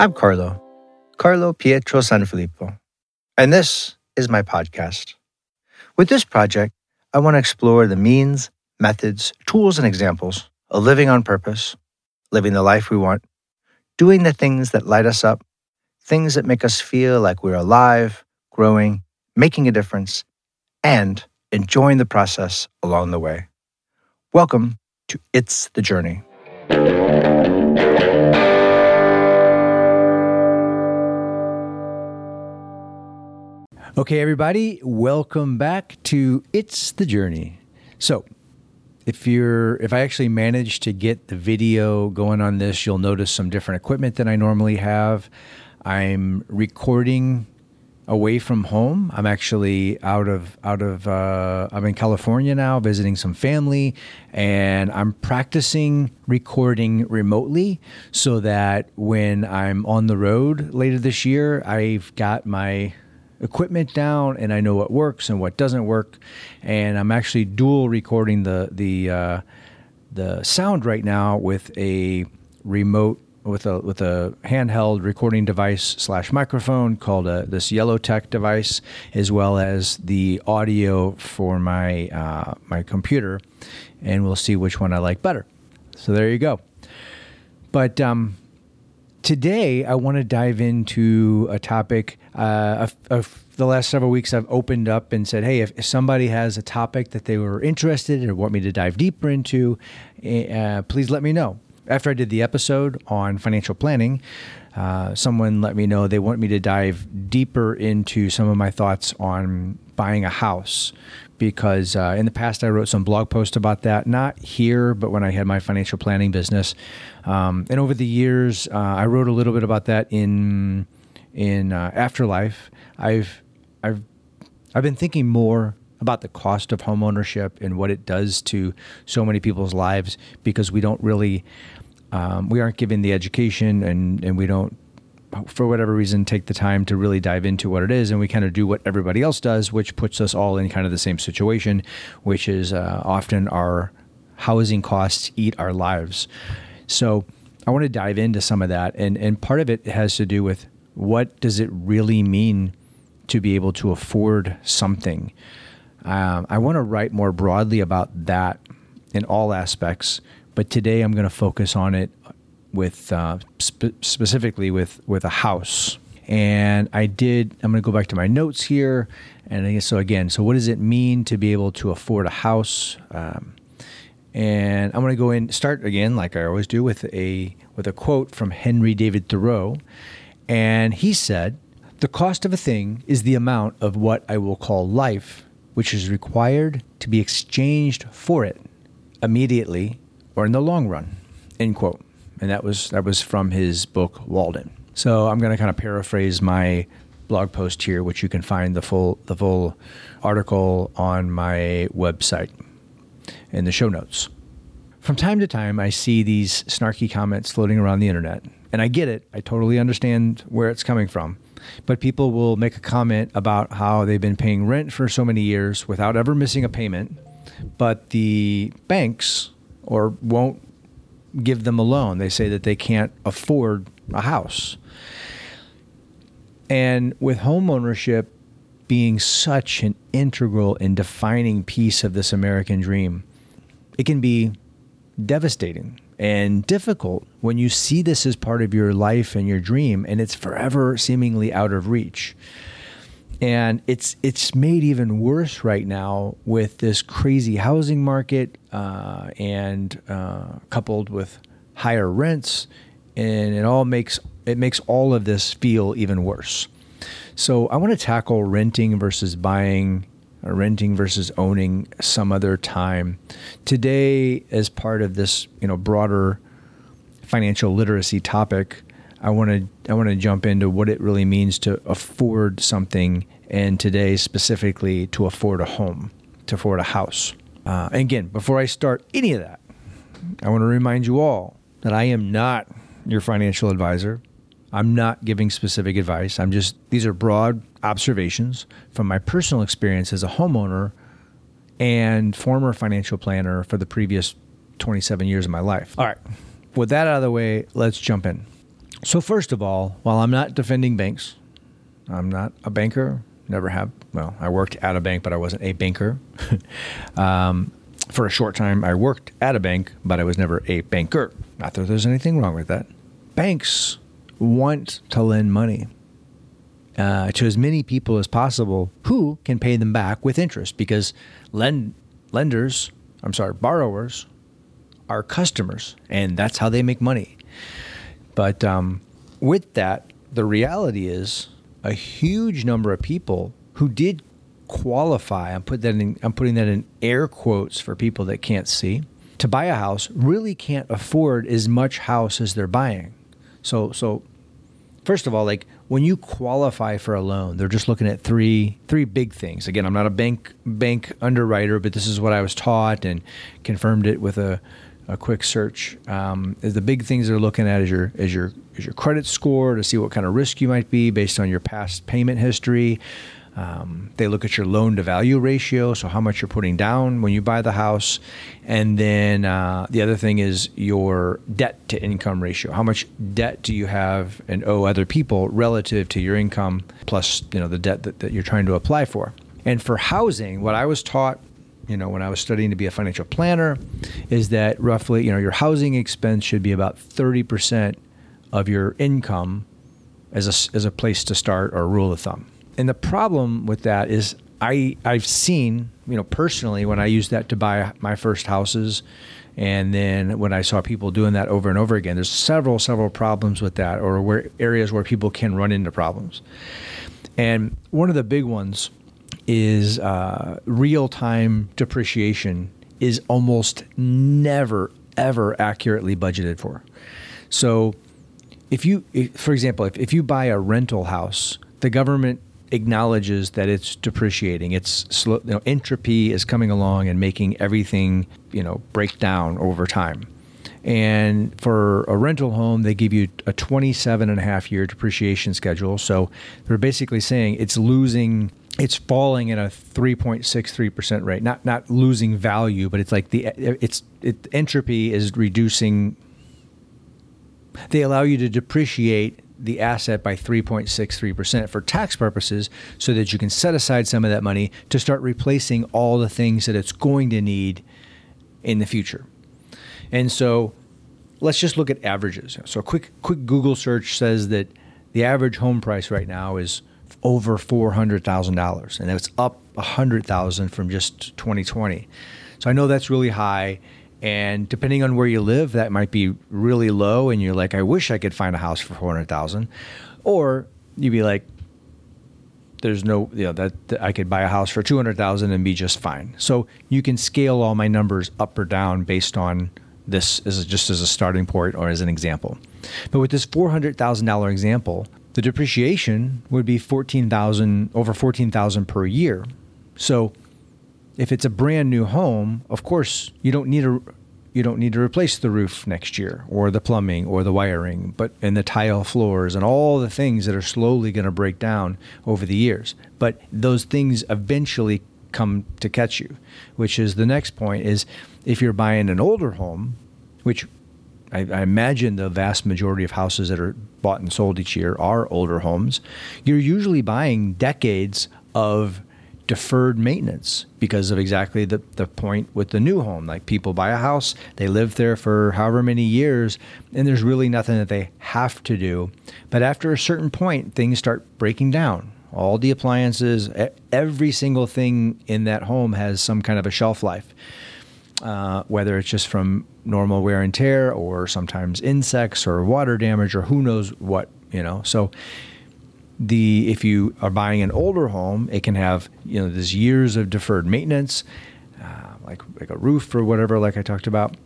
I'm Carlo, Carlo Pietro Sanfilippo, and this is my podcast. With this project, I want to explore the means, methods, tools, and examples of living on purpose, living the life we want, doing the things that light us up, things that make us feel like we're alive, growing, making a difference, and enjoying the process along the way. Welcome to It's the Journey. Okay, everybody, welcome back to It's the Journey. So, if you're if I actually manage to get the video going on this, you'll notice some different equipment than I normally have. I'm recording away from home. I'm actually out of out of uh, I'm in California now, visiting some family, and I'm practicing recording remotely so that when I'm on the road later this year, I've got my equipment down and I know what works and what doesn't work. And I'm actually dual recording the the uh, the sound right now with a remote with a with a handheld recording device slash microphone called a, this Yellowtec device, as well as the audio for my uh, my computer, and we'll see which one I like better. So there you go. But um, today I want to dive into a topic. Uh, the last several weeks, I've opened up and said, "Hey, if, if, somebody has a topic that they were interested in or want me to dive deeper into, eh, uh, please let me know." After I did the episode on financial planning, uh, someone let me know they want me to dive deeper into some of my thoughts on buying a house because uh, in the past I wrote some blog posts about that, not here, but when I had my financial planning business. Um, and over the years, uh, I wrote a little bit about that in in uh, Afterlife. I've I've I've been thinking more about the cost of homeownership and what it does to so many people's lives because we don't really um, we aren't given the education and and we don't for whatever reason, take the time to really dive into what it is, and we kind of do what everybody else does, which puts us all in kind of the same situation, which is uh, often our housing costs eat our lives. So I want to dive into some of that, and and part of it has to do with what does it really mean to be able to afford something. Um, I want to write more broadly about that in all aspects, but today I'm going to focus on it with uh, spe- specifically with with a house. And I did. I'm going to go back to my notes here. And I so again. So what does it mean to be able to afford a house? Um, and I'm going to go in start again, like I always do, with a with a quote from Henry David Thoreau, and he said, "The cost of a thing is the amount of what I will call life, which is required to be exchanged for it, immediately or in the long run." End quote and that was that was from his book Walden. So I'm going to kind of paraphrase my blog post here, which you can find the full the full article on my website in the show notes. From time to time, I see these snarky comments floating around the internet, and I get it. I totally understand where it's coming from. But people will make a comment about how they've been paying rent for so many years without ever missing a payment, but the banks or won't give them a loan. They say that they can't afford a house. And with home ownership being such an integral and defining piece of this American dream, it can be devastating and difficult when you see this as part of your life and your dream and it's forever seemingly out of reach and it's it's made even worse right now with this crazy housing market uh, and uh, coupled with higher rents, and it all makes it makes all of this feel even worse. So I want to tackle renting versus buying, renting versus owning some other time today as part of this you know broader financial literacy topic. I want to I want to jump into what it really means to afford something, and today specifically to afford a home, to afford a house. Uh, and again, before I start any of that, I want to remind you all that I am not your financial advisor. I'm not giving specific advice. I'm just, these are broad observations from my personal experience as a homeowner and former financial planner for the previous 27 years of my life. All right, with that out of the way, let's jump in. So, first of all, while I'm not defending banks, I'm not a banker, never have. Well, I worked at a bank, but I wasn't a banker. um, for a short time, I worked at a bank, but I was never a banker. Not that there's anything wrong with that. Banks want to lend money uh, to as many people as possible who can pay them back with interest because lend lenders, I'm sorry, borrowers are customers, and that's how they make money. But um, with that, the reality is a huge number of people who did qualify. I'm put that in, I'm putting that in air quotes for people that can't see. To buy a house, really can't afford as much house as they're buying. So so first of all, like when you qualify for a loan, they're just looking at three three big things. Again, I'm not a bank bank underwriter, but this is what I was taught and confirmed it with a, a quick search. Um, the big things they're looking at is your is your is your credit score to see what kind of risk you might be based on your past payment history. Um, they look at your loan to value ratio, so how much you're putting down when you buy the house, and then uh, the other thing is your debt to income ratio. How much debt do you have and owe other people relative to your income, plus you know the debt that, that you're trying to apply for. And for housing, what I was taught you know when I was studying to be a financial planner is that roughly you know your housing expense should be about 30% of your income as a, as a place to start or a rule of thumb. And the problem with that is I I've seen, you know, personally when I used that to buy my first houses and then when I saw people doing that over and over again, there's several several problems with that or where areas where people can run into problems. And one of the big ones is uh, real time depreciation is almost never ever accurately budgeted for. So if you, if, for example, if, if you buy a rental house, the government acknowledges that it's depreciating. It's slow, you know, entropy is coming along and making everything, you know, break down over time. And for a rental home, they give you a 27 and a half year depreciation schedule. So they're basically saying it's losing, it's falling at a 3.63% rate. Not not losing value, but it's like the it's it, entropy is reducing. They allow you to depreciate the asset by 3.63% for tax purposes so that you can set aside some of that money to start replacing all the things that it's going to need in the future. And so let's just look at averages. So a quick quick Google search says that the average home price right now is over $400,000 and it's up 100,000 from just 2020. So I know that's really high and depending on where you live, that might be really low, and you're like, I wish I could find a house for four hundred thousand, or you'd be like, there's no, you know, that, that I could buy a house for two hundred thousand and be just fine. So you can scale all my numbers up or down based on this as just as a starting point or as an example. But with this four hundred thousand dollar example, the depreciation would be fourteen thousand over fourteen thousand per year. So if it's a brand new home, of course you don't need a you don't need to replace the roof next year or the plumbing or the wiring, but and the tile floors and all the things that are slowly going to break down over the years. But those things eventually come to catch you, which is the next point is if you're buying an older home, which I, I, imagine the vast majority of houses that are bought and sold each year are older homes, you're usually buying decades of deferred maintenance because of exactly the, the point with the new home. Like people buy a house, they live there for however many years, and there's really nothing that they have to do. But after a certain point, things start breaking down. All the appliances, every single thing in that home has some kind of a shelf life. Uh, whether it's just from normal wear and tear or sometimes insects or water damage or who knows what, you know. So the if you are buying an older home, it can have you know this years of deferred maintenance, uh, like like a roof or whatever, like I talked about,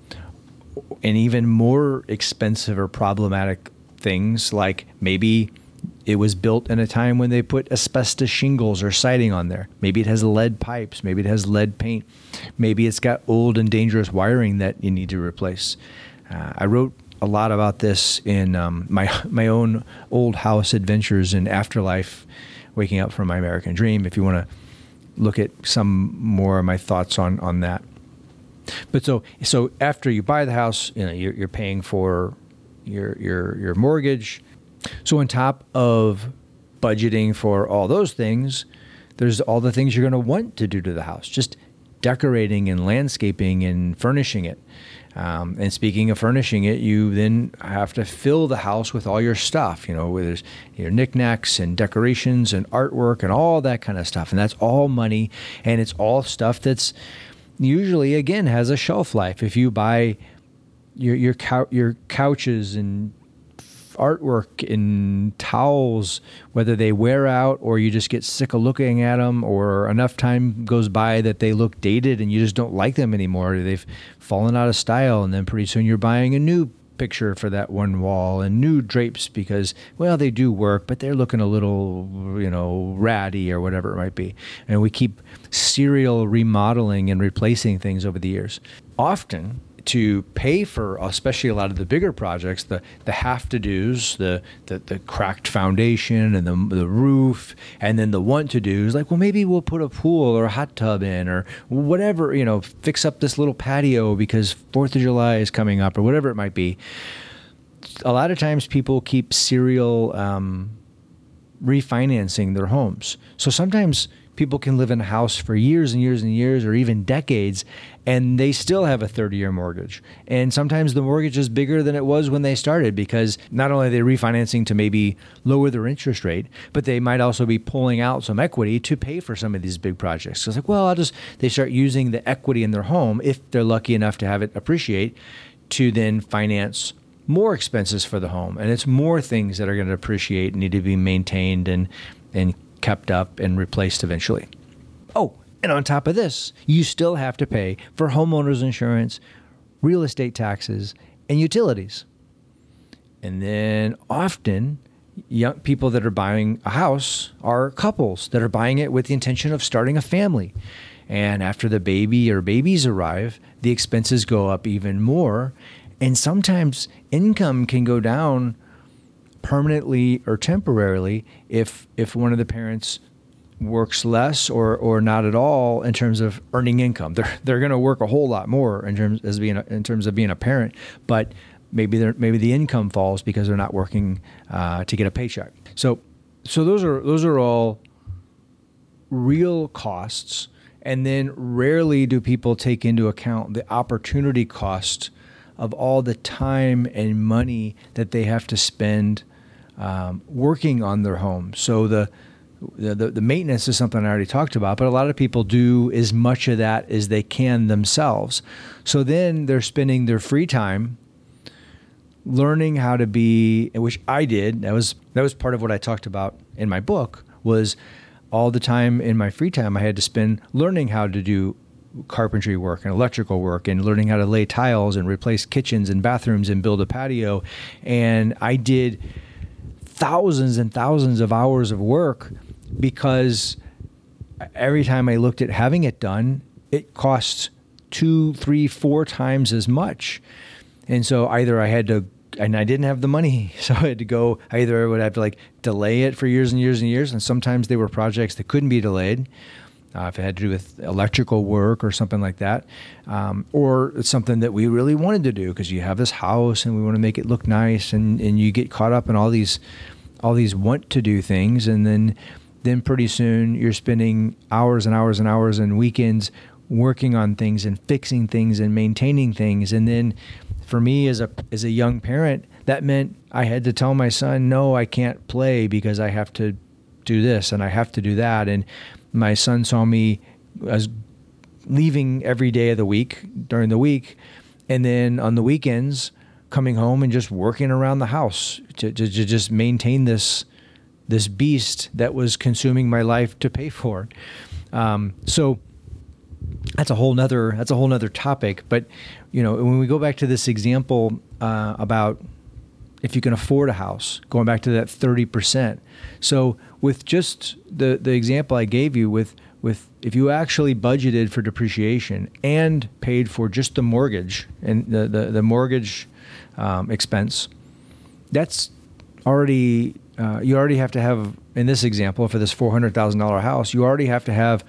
and even more expensive or problematic things like maybe it was built in a time when they put asbestos shingles or siding on there. Maybe it has lead pipes. Maybe it has lead paint. Maybe it's got old and dangerous wiring that you need to replace. Uh, I wrote a lot about this in um, my my own old house adventures in afterlife, waking up from my American dream. If you want to look at some more of my thoughts on on that. But so so after you buy the house, you know you're, you're paying for your your your mortgage. So on top of budgeting for all those things, there's all the things you're going to want to do to the house. Just decorating and landscaping and furnishing it. Um, and speaking of furnishing it, you then have to fill the house with all your stuff, you know, where there's your knickknacks and decorations and artwork and all that kind of stuff. And that's all money. And it's all stuff that's usually, again, has a shelf life. If you buy your, your, cou- your couches and artwork in towels, whether they wear out or you just get sick of looking at them, or enough time goes by that they look dated and you just don't like them anymore. They've fallen out of style, and then pretty soon you're buying a new picture for that one wall and new drapes because well they do work but they're looking a little you know ratty or whatever it might be and we keep serial remodeling and replacing things over the years often to pay for especially a lot of the bigger projects the the have to do's the, the the cracked foundation and the the roof and then the want to do's like well maybe we'll put a pool or a hot tub in or whatever you know fix up this little patio because 4th of July is coming up or whatever it might be. A lot of times people keep serial um, refinancing their homes. So sometimes people can live in a house for years and years and years or even decades and they still have a 30 year mortgage. And sometimes the mortgage is bigger than it was when they started because not only are they refinancing to maybe lower their interest rate, but they might also be pulling out some equity to pay for some of these big projects. So it's like, well, I'll just, they start using the equity in their home if they're lucky enough to have it appreciate to then finance more expenses for the home. And it's more things that are going to appreciate need to be maintained and, and kept up and replaced eventually. Oh, and on top of this, you still have to pay for homeowners insurance, real estate taxes, and utilities. And then often, young people that are buying a house are couples that are buying it with the intention of starting a family. And after the baby or babies arrive, the expenses go up even more. And sometimes income can go down permanently or temporarily if if one of the parents works less or or not at all in terms of earning income. They're they're going to work a whole lot more in terms as being a, in terms of being a parent, but maybe they maybe the income falls because they're not working uh, to get a paycheck. So so those are those are all real costs, and then rarely do people take into account the opportunity cost of all the time and money that they have to spend um, working on their home. So the, the the maintenance is something I already talked about, but a lot of people do as much of that as they can themselves. So then they're spending their free time learning how to be, which I did. That was that was part of what I talked about in my book. Was all the time in my free time I had to spend learning how to do carpentry work and electrical work and learning how to lay tiles and replace kitchens and bathrooms and build a patio. And I did thousands and thousands of hours of work because every time I looked at having it done, it costs two, three, four times as much. And so either I had to, and I didn't have the money, so I had to go, either I would have to like delay it for years and years and years. And sometimes they were projects that couldn't be delayed. Uh, if it had to do with electrical work or something like that, um, or it's something that we really wanted to do because you have this house and we want to make it look nice, and, and you get caught up in all these all these want to do things, and then then pretty soon you're spending hours and hours and hours and weekends working on things and fixing things and maintaining things, and then for me as a as a young parent, that meant I had to tell my son, no, I can't play because I have to do this and I have to do that, and my son saw me as leaving every day of the week during the week, and then on the weekends coming home and just working around the house to, to, to just maintain this this beast that was consuming my life to pay for. Um, so that's a whole nother that's a whole nother topic. But you know, when we go back to this example uh, about if you can afford a house, going back to that thirty percent. So with just the the example I gave you with with if you actually budgeted for depreciation and paid for just the mortgage and the the, the mortgage um, expense, that's already uh, you already have to have in this example for this four hundred thousand dollar house, you already have to have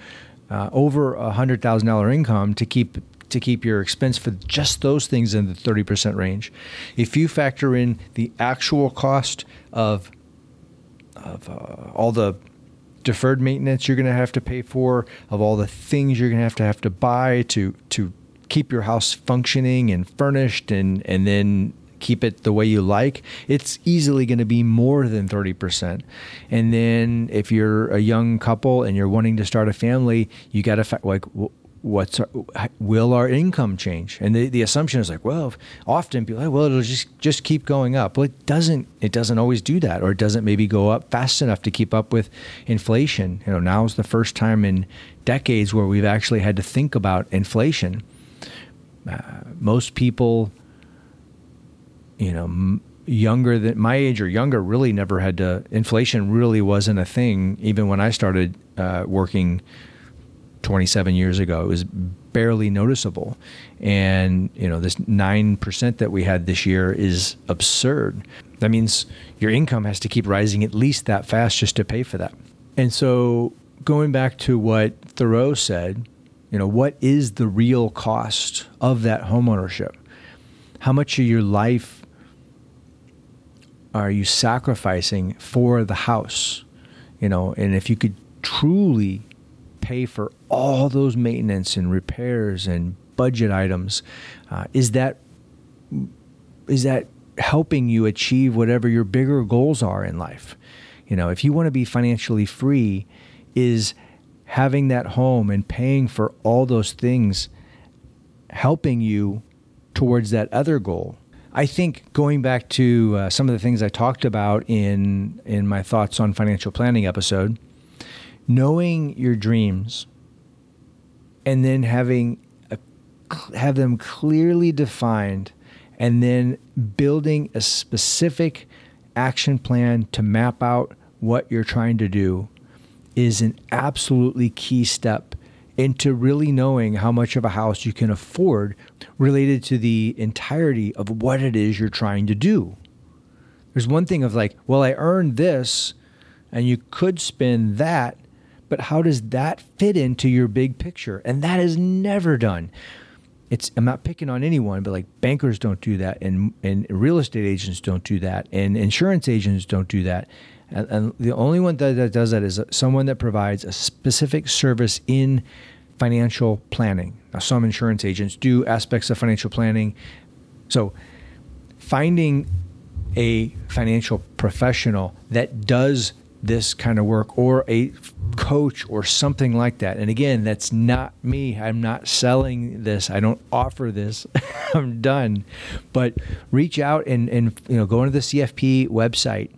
uh, over a hundred thousand dollar income to keep to keep your expense for just those things in the 30% range. If you factor in the actual cost of of uh, all the deferred maintenance you're going to have to pay for, of all the things you're going to have to have to buy to to keep your house functioning and furnished and and then keep it the way you like, it's easily going to be more than 30%. And then if you're a young couple and you're wanting to start a family, you got to like what's our, will our income change? And the, the assumption is like, well, often people, like, well, it'll just just keep going up. Well, it doesn't. It doesn't always do that, or it doesn't maybe go up fast enough to keep up with inflation. You know, now is the first time in decades where we've actually had to think about inflation. Uh, most people, you know. M- younger than my age or younger really never had to inflation really wasn't a thing even when i started uh, working 27 years ago. It was barely noticeable. And, you know, this 9% that we had this year is absurd. That means your income has to keep rising at least that fast just to pay for that. And so going back to what Thoreau said, you know, what is the real cost of that homeownership? How much of your life are you sacrificing for the house? You know, and if you could truly pay for all those maintenance and repairs and budget items, uh, is that is that helping you achieve whatever your bigger goals are in life? You know, if you want to be financially free, is having that home and paying for all those things helping you towards that other goal? I think going back to uh, some of the things I talked about in in my thoughts on financial planning episode, knowing your dreams and then having a, have them clearly defined and then building a specific action plan to map out what you're trying to do is an absolutely key step into really knowing how much of a house you can afford related to the entirety of what it is you're trying to do. There's one thing of like, well, I earned this, and you could spend that but how does that fit into your big picture? And that is never done. It's I'm not picking on anyone, but like bankers don't do that, and and real estate agents don't do that, and insurance agents don't do that. And, and the only one that, that does that is someone that provides a specific service in financial planning. Now, some insurance agents do aspects of financial planning. So, finding a financial professional that does this kind of work or a coach or something like that. And again, that's not me. I'm not selling this. I don't offer this. I'm done. But reach out and, and you know go into the CFP website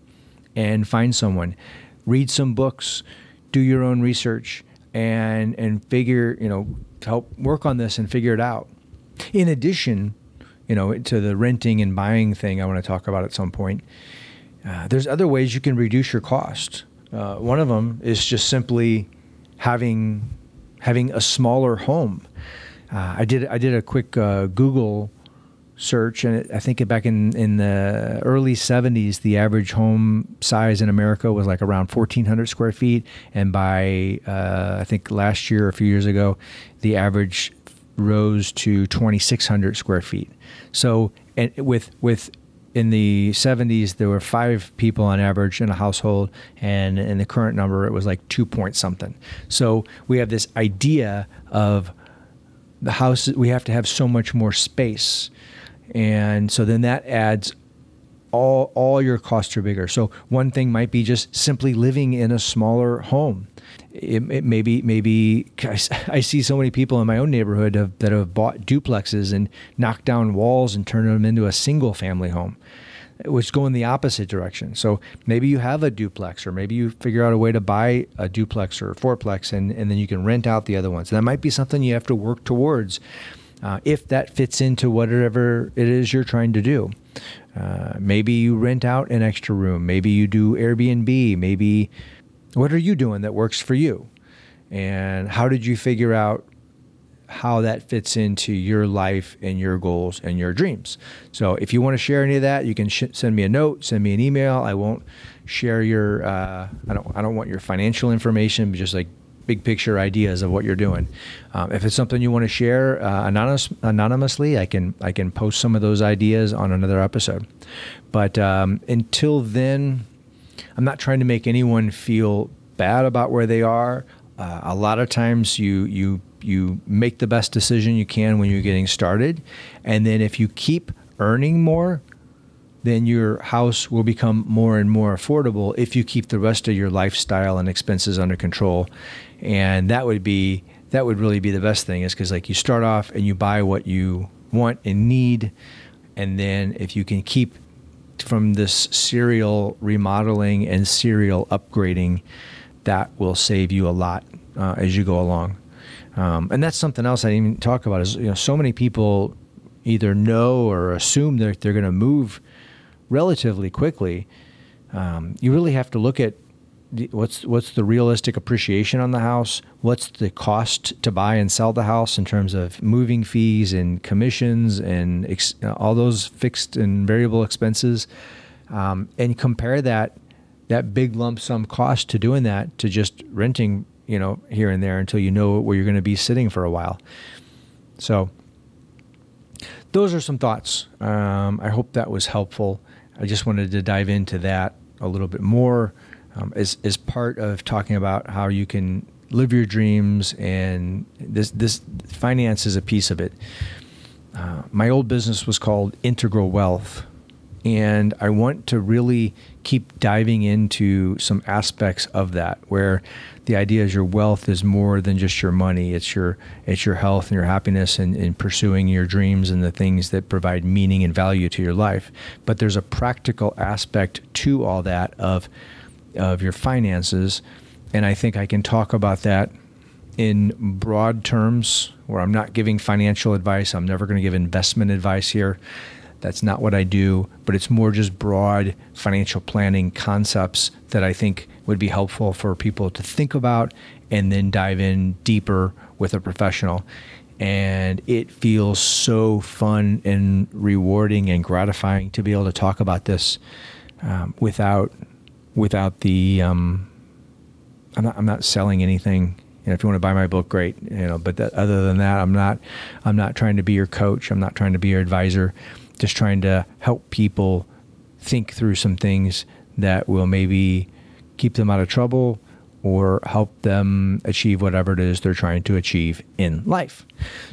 and find someone. Read some books, do your own research and and figure, you know, help work on this and figure it out. In addition, you know, to the renting and buying thing I want to talk about at some point uh, there's other ways you can reduce your cost. Uh, one of them is just simply having having a smaller home. Uh, I did I did a quick uh, Google search, and it, I think back in in the early '70s, the average home size in America was like around 1,400 square feet, and by uh, I think last year, a few years ago, the average rose to 2,600 square feet. So, and with with in the 70s there were five people on average in a household and in the current number it was like two point something. So we have this idea of the house we have to have so much more space. And so then that adds all all your costs are bigger. So one thing might be just simply living in a smaller home it, it maybe maybe I, see so many people in my own neighborhood have, that have bought duplexes and knocked down walls and turned them into a single family home which go in the opposite direction. So maybe you have a duplex, or maybe you figure out a way to buy a duplex or a fourplex, and, and then you can rent out the other ones. That might be something you have to work towards uh, if that fits into whatever it is you're trying to do. Uh, maybe you rent out an extra room. Maybe you do Airbnb. Maybe what are you doing that works for you? And how did you figure out how that fits into your life and your goals and your dreams? So if you want to share any of that, you can sh- send me a note, send me an email. I won't share your uh, I don't I don't want your financial information, but just like big picture ideas of what you're doing. Um, if it's something you want to share uh, anonymous, anonymously, I can I can post some of those ideas on another episode. But um, until then, I'm not trying to make anyone feel bad about where they are. Uh, a lot of times, you you you make the best decision you can when you're getting started, and then if you keep earning more, then your house will become more and more affordable if you keep the rest of your lifestyle and expenses under control. And that would be that would really be the best thing is because like you start off and you buy what you want and need, and then if you can keep from this serial remodeling and serial upgrading, that will save you a lot uh, as you go along. Um, and that's something else I didn't even talk about is you know so many people either know or assume that they're going to move relatively quickly, um, you really have to look at what's what's the realistic appreciation on the house, what's the cost to buy and sell the house in terms of moving fees and commissions and ex, all those fixed and variable expenses, um, and compare that that big lump sum cost to doing that to just renting, you know, here and there until you know where you're going to be sitting for a while. So those are some thoughts. Um, I hope that was helpful. I just wanted to dive into that a little bit more um, as, as part of talking about how you can live your dreams and this this finance is a piece of it. Uh, my old business was called Integral Wealth, and I want to really keep diving into some aspects of that where the idea is your wealth is more than just your money. It's your it's your health and your happiness and, and pursuing your dreams and the things that provide meaning and value to your life. But there's a practical aspect to all that of of your finances. And I think I can talk about that in broad terms where I'm not giving financial advice. I'm never going to give investment advice here. That's not what I do, but it's more just broad financial planning concepts that I think would be helpful for people to think about and then dive in deeper with a professional. And it feels so fun and rewarding and gratifying to be able to talk about this um, without without the. Um, I'm not. I'm not selling anything. And if you want to buy my book, great. You know, but that, other than that, I'm not. I'm not trying to be your coach. I'm not trying to be your advisor. Just trying to help people think through some things that will maybe keep them out of trouble or help them achieve whatever it is they're trying to achieve in life.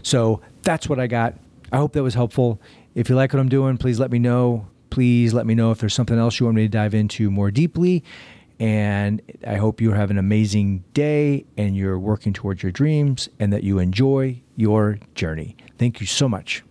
So that's what I got. I hope that was helpful. If you like what I'm doing, please let me know. Please let me know if there's something else you want me to dive into more deeply. And I hope you have an amazing day and you're working towards your dreams and that you enjoy your journey. Thank you so much.